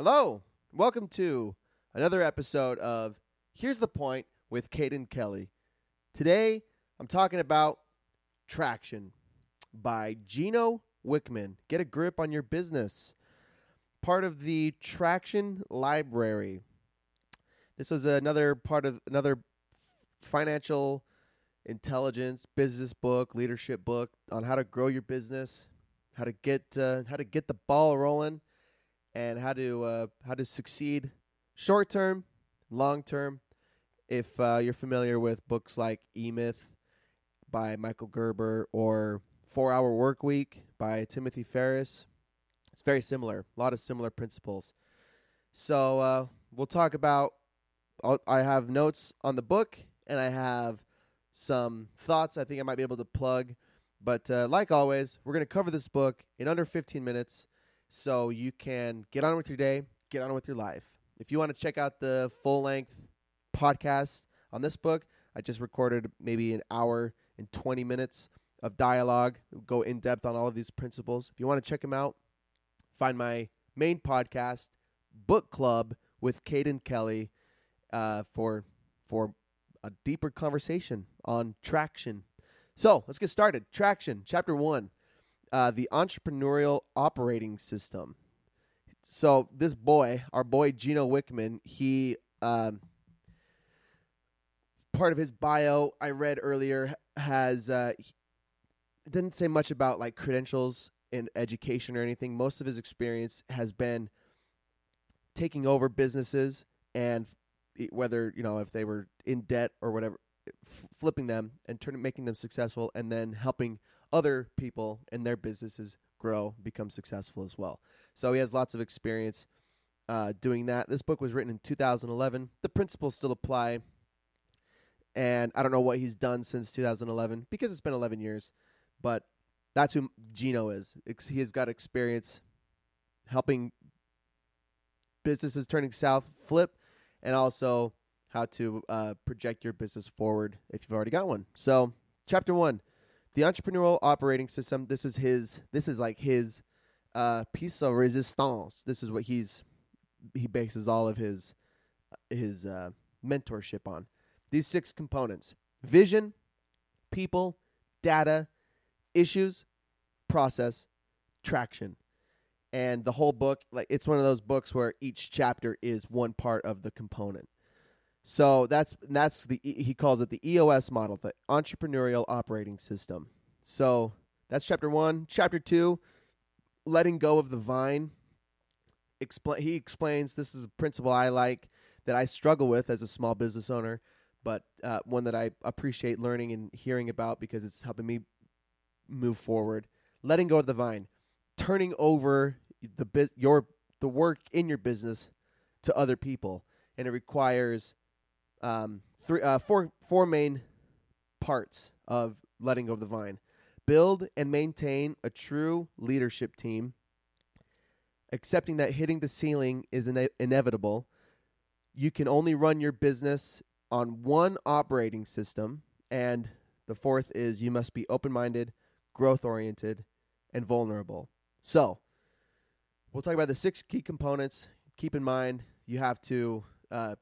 Hello, welcome to another episode of Here's the Point with Caden Kelly. Today, I'm talking about Traction by Gino Wickman. Get a grip on your business. Part of the Traction Library. This is another part of another financial intelligence business book, leadership book on how to grow your business, how to get uh, how to get the ball rolling, and how to uh, how to succeed short term, long term. If uh, you're familiar with books like E Myth by Michael Gerber or Four Hour Work Week by Timothy Ferriss, it's very similar. A lot of similar principles. So uh, we'll talk about. I'll, I have notes on the book, and I have some thoughts I think I might be able to plug. But uh, like always, we're going to cover this book in under 15 minutes so you can get on with your day, get on with your life. If you want to check out the full length podcast on this book, I just recorded maybe an hour and 20 minutes of dialogue, go in depth on all of these principles. If you want to check them out, find my main podcast, Book Club with Caden Kelly, uh, for for a deeper conversation on traction. So let's get started. Traction, chapter one, uh, the entrepreneurial operating system. So this boy, our boy Gino Wickman, he um, part of his bio I read earlier has uh, didn't say much about like credentials in education or anything. Most of his experience has been taking over businesses and whether you know if they were in debt or whatever f- flipping them and turning making them successful and then helping other people and their businesses grow become successful as well. So he has lots of experience uh, doing that. This book was written in 2011 the principles still apply. And i don't know what he's done since 2011 because it's been 11 years but that's who gino is. He has got experience helping businesses turning south flip and also how to uh, project your business forward if you've already got one. So, chapter one, the entrepreneurial operating system. This is his. This is like his uh, piece of resistance. This is what he's he bases all of his his uh, mentorship on. These six components: vision, people, data, issues, process, traction and the whole book like it's one of those books where each chapter is one part of the component so that's that's the he calls it the eos model the entrepreneurial operating system. So that's chapter one. Chapter two letting go of the vine. Expl- he explains this is a principle i like that i struggle with as a small business owner but uh, one that i appreciate learning and hearing about because it's helping me move forward. Letting go of the vine. Turning over the bus- your the work in your business to other people, and it requires um, three uh, four four main parts of letting go of the vine: build and maintain a true leadership team, accepting that hitting the ceiling is ine- inevitable. You can only run your business on one operating system, and the fourth is you must be open minded, growth oriented, and vulnerable. So, we'll talk about the six key components. Keep in mind, you have to uh,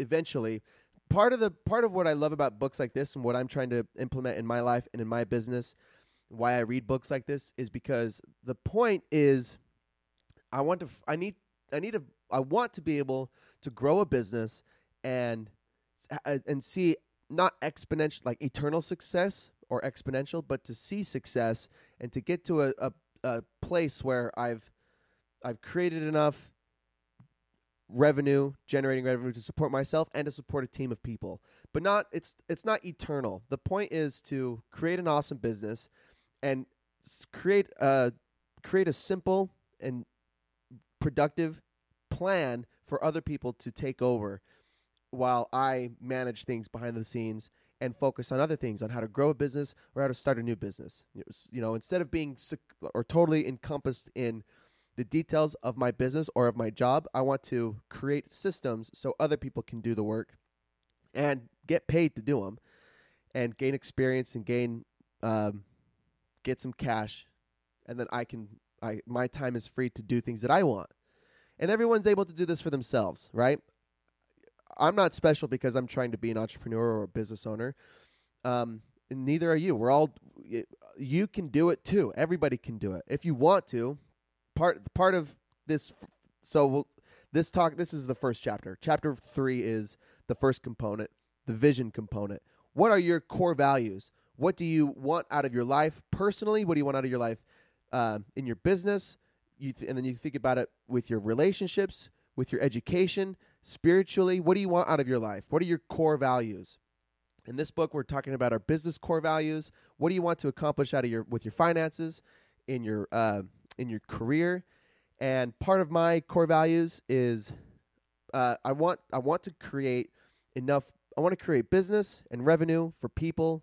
eventually. Part of the part of what I love about books like this and what I'm trying to implement in my life and in my business, why I read books like this is because the point is, I want to. I need. I need to. I want to be able to grow a business and and see not exponential like eternal success or exponential, but to see success and to get to a, a, a place where I've I've created enough revenue, generating revenue to support myself and to support a team of people. But not it's it's not eternal. The point is to create an awesome business and create a create a simple and productive plan for other people to take over while I manage things behind the scenes and focus on other things on how to grow a business or how to start a new business. You know, instead of being or totally encompassed in the details of my business or of my job, I want to create systems so other people can do the work and get paid to do them and gain experience and gain um, get some cash and then I can I my time is free to do things that I want. And everyone's able to do this for themselves, right? I'm not special because I'm trying to be an entrepreneur or a business owner. Um, and neither are you. We're all you can do it too. Everybody can do it if you want to. Part part of this. So we'll, this talk. This is the first chapter. Chapter three is the first component, the vision component. What are your core values? What do you want out of your life personally? What do you want out of your life uh, in your business? You th- and then you think about it with your relationships, with your education, spiritually. What do you want out of your life? What are your core values? In this book, we're talking about our business core values. What do you want to accomplish out of your with your finances, in your uh, in your career? And part of my core values is uh, I want I want to create enough. I want to create business and revenue for people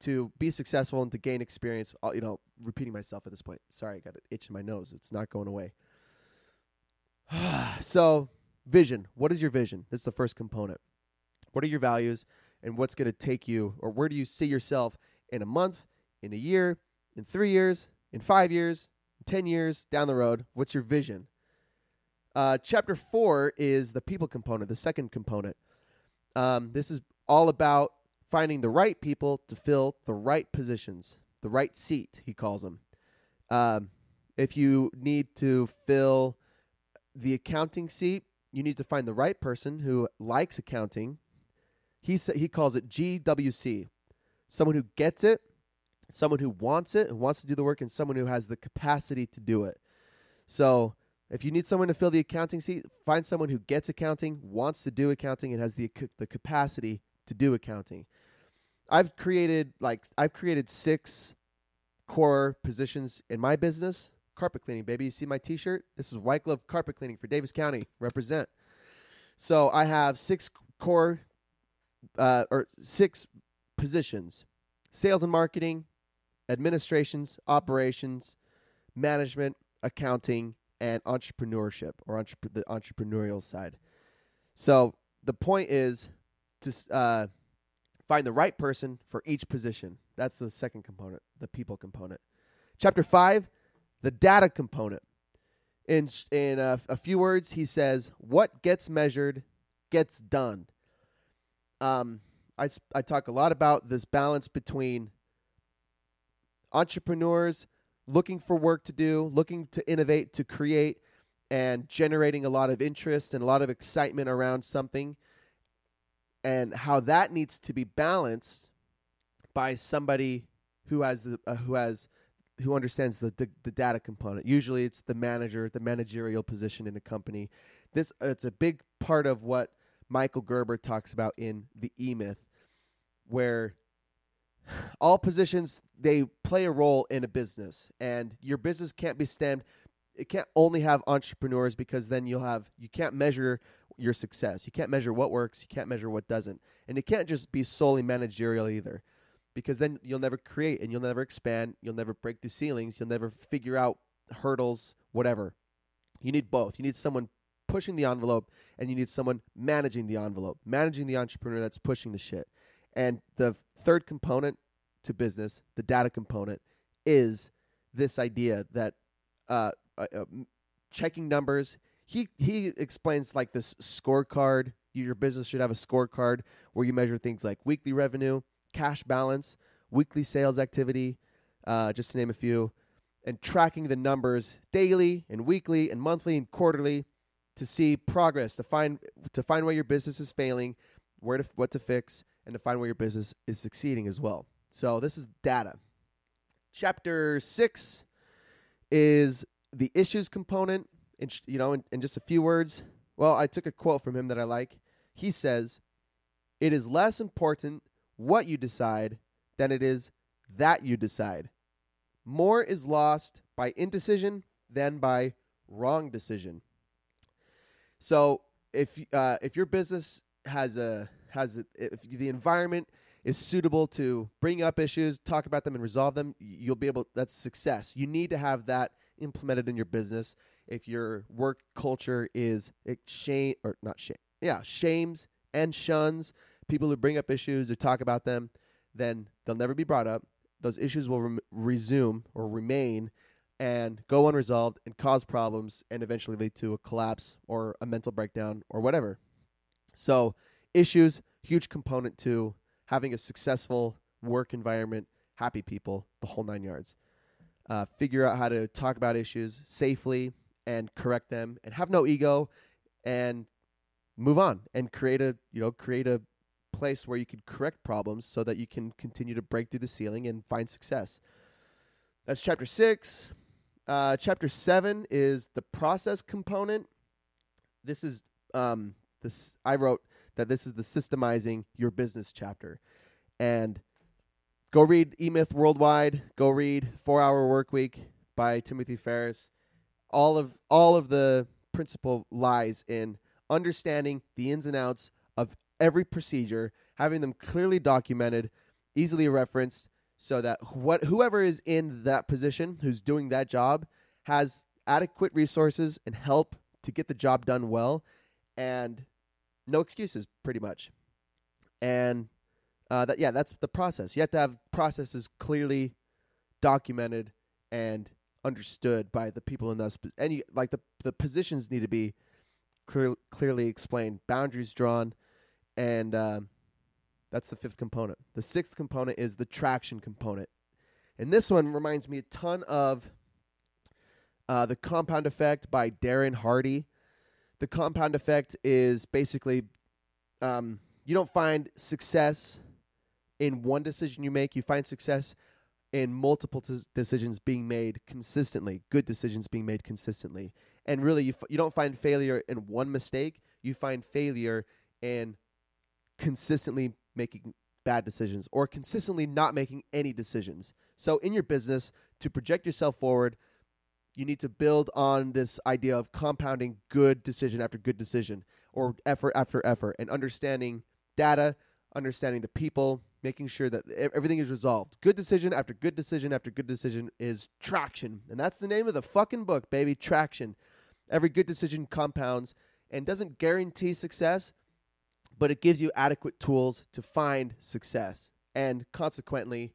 to be successful and to gain experience. You know, repeating myself at this point. Sorry, I got an itch in my nose. It's not going away. so, vision. What is your vision? This is the first component. What are your values and what's going to take you, or where do you see yourself in a month, in a year, in three years, in five years, in 10 years down the road? What's your vision? Uh, chapter four is the people component, the second component. Um, this is all about finding the right people to fill the right positions, the right seat, he calls them. Um, if you need to fill the accounting seat, you need to find the right person who likes accounting. He sa- he calls it GWC, someone who gets it, someone who wants it and wants to do the work, and someone who has the capacity to do it. So if you need someone to fill the accounting seat, find someone who gets accounting, wants to do accounting, and has the the capacity to do accounting. I've created like I've created six core positions in my business. Carpet cleaning, baby. You see my T-shirt? This is White Glove Carpet Cleaning for Davis County. Represent. So I have six core uh, or six positions: sales and marketing, administrations, operations, management, accounting, and entrepreneurship or entre- the entrepreneurial side. So the point is to uh, find the right person for each position. That's the second component, the people component. Chapter five, the data component. In in a, a few words, he says, "What gets measured gets done." Um, I I talk a lot about this balance between entrepreneurs looking for work to do, looking to innovate, to create, and generating a lot of interest and a lot of excitement around something and how that needs to be balanced by somebody who has the, uh, who has who understands the, the, the data component. Usually, it's the manager, the managerial position in a company. This it's a big part of what Michael Gerber talks about in the E Myth, where all positions they play a role in a business, and your business can't be stemmed. It can't only have entrepreneurs because then you'll have you can't measure your success. You can't measure what works, you can't measure what doesn't. And it can't just be solely managerial either. Because then you'll never create and you'll never expand, you'll never break the ceilings, you'll never figure out hurdles, whatever. You need both. You need someone pushing the envelope and you need someone managing the envelope, managing the entrepreneur that's pushing the shit. And the third component to business, the data component, is this idea that uh, uh, uh checking numbers he he explains like this scorecard. Your business should have a scorecard where you measure things like weekly revenue, cash balance, weekly sales activity, uh, just to name a few, and tracking the numbers daily and weekly and monthly and quarterly to see progress, to find to find where your business is failing, where to what to fix, and to find where your business is succeeding as well. So this is data. Chapter six is the issues component in, you know, in, in just a few words, well, I took a quote from him that I like. He says, It is less important what you decide than it is that you decide. More is lost by indecision than by wrong decision. So if uh, if your business has a has if the environment is suitable to bring up issues, talk about them, and resolve them, you'll be able. That's success. You need to have that implemented in your business if your work culture is shame or not shame, yeah, shames and shuns people who bring up issues or talk about them, then they'll never be brought up. Those issues will re- resume or remain and go unresolved and cause problems and eventually lead to a collapse or a mental breakdown or whatever. So, issues, huge component to having a successful work environment, happy people, the whole nine yards. Uh, figure out how to talk about issues safely and correct them and have no ego and move on and create a you know create a place where you can correct problems so that you can continue to break through the ceiling and find success. That's chapter six. Uh, chapter seven is the process component. This is um, this i wrote that this is the systemizing your business chapter. And go read e-myth worldwide. Go read four hour work week by timothy ferriss all of all of the principle lies in understanding the ins and outs of every procedure, having them clearly documented, easily referenced, so that what whoever is in that position who's doing that job has adequate resources and help to get the job done well, and no excuses, pretty much. And uh, that yeah, that's the process. You have to have processes clearly documented and understood by the people in those and you, like the the positions need to be clear, clearly explained, boundaries drawn, and uh, that's the fifth component. The sixth component is the traction component, and this one reminds me a ton of uh, the compound effect by Darren Hardy. The compound effect is basically um, you don't find success in one decision you make. You find success in multiple t- decisions being made consistently, good decisions being made consistently. And really, you, f- you don't find failure in one mistake, you find failure in consistently making bad decisions or consistently not making any decisions. So, in your business, to project yourself forward, you need to build on this idea of compounding good decision after good decision or effort after effort and understanding data, understanding the people, making sure that everything is resolved. Good decision after good decision after good decision is traction. And that's the name of the fucking book, baby. Traction. Every good decision compounds and doesn't guarantee success, but it gives you adequate tools to find success. And consequently,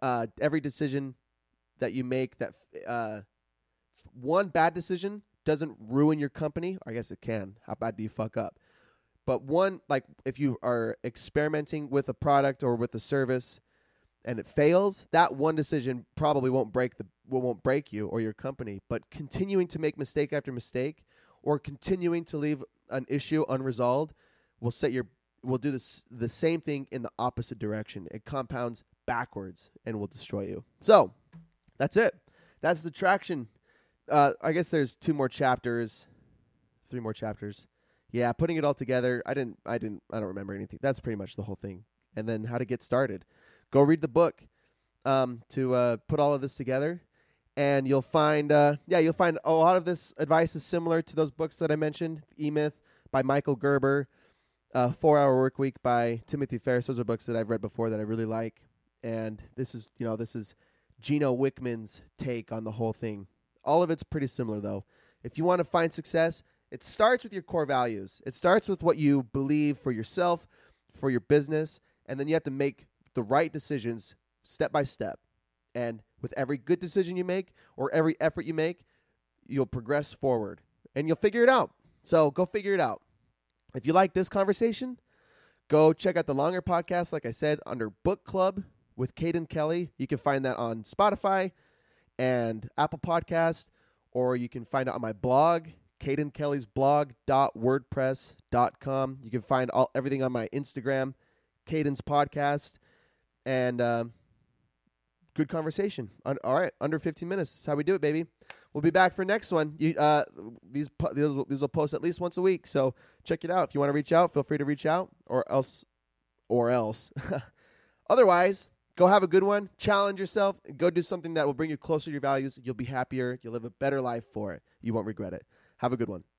uh, every decision that you make that uh, one bad decision doesn't ruin your company. I guess it can. How bad do you fuck up? But one, like if you are experimenting with a product or with a service and it fails, that one decision probably won't break the won't break you or your company. But continuing to make mistake after mistake or continuing to leave an issue unresolved will set your will do this the same thing in the opposite direction. It compounds backwards and will destroy you. So that's it. That's the traction. Uh, I guess there's two more chapters, three more chapters yeah, putting it all together, I didn't, I didn't, I don't remember anything. That's pretty much the whole thing. And then how to get started. Go read the book um, to uh, put all of this together, and you'll find, uh, yeah, you'll find a lot of this advice is similar to those books that I mentioned. E Myth by Michael Gerber, uh, Four Hour Work Week by Timothy Ferriss. Those are books that I've read before that I really like. And this is, you know, this is Gino Wickman's take on the whole thing. All of it's pretty similar though. If you want to find success, it starts with your core values. It starts with what you believe for yourself, for your business, and then you have to make the right decisions step by step. And with every good decision you make or every effort you make, you'll progress forward and you'll figure it out. So go figure it out. If you like this conversation, go check out the longer podcast, like I said, under Book Club with Caden Kelly. You can find that on Spotify and Apple Podcast, or you can find it on my blog Caden Kelly's blog.wordpress.com. You can find all everything on my Instagram, Caden's podcast, and uh, good conversation. all right, under 15 minutes. That's how we do it, baby. We'll be back for next one. You, uh, these these will post at least once a week, so check it out. If you want to reach out, feel free to reach out, or else, or else. Otherwise, go have a good one. Challenge yourself. Go do something that will bring you closer to your values. You'll be happier. You'll live a better life for it. You won't regret it. Have a good one.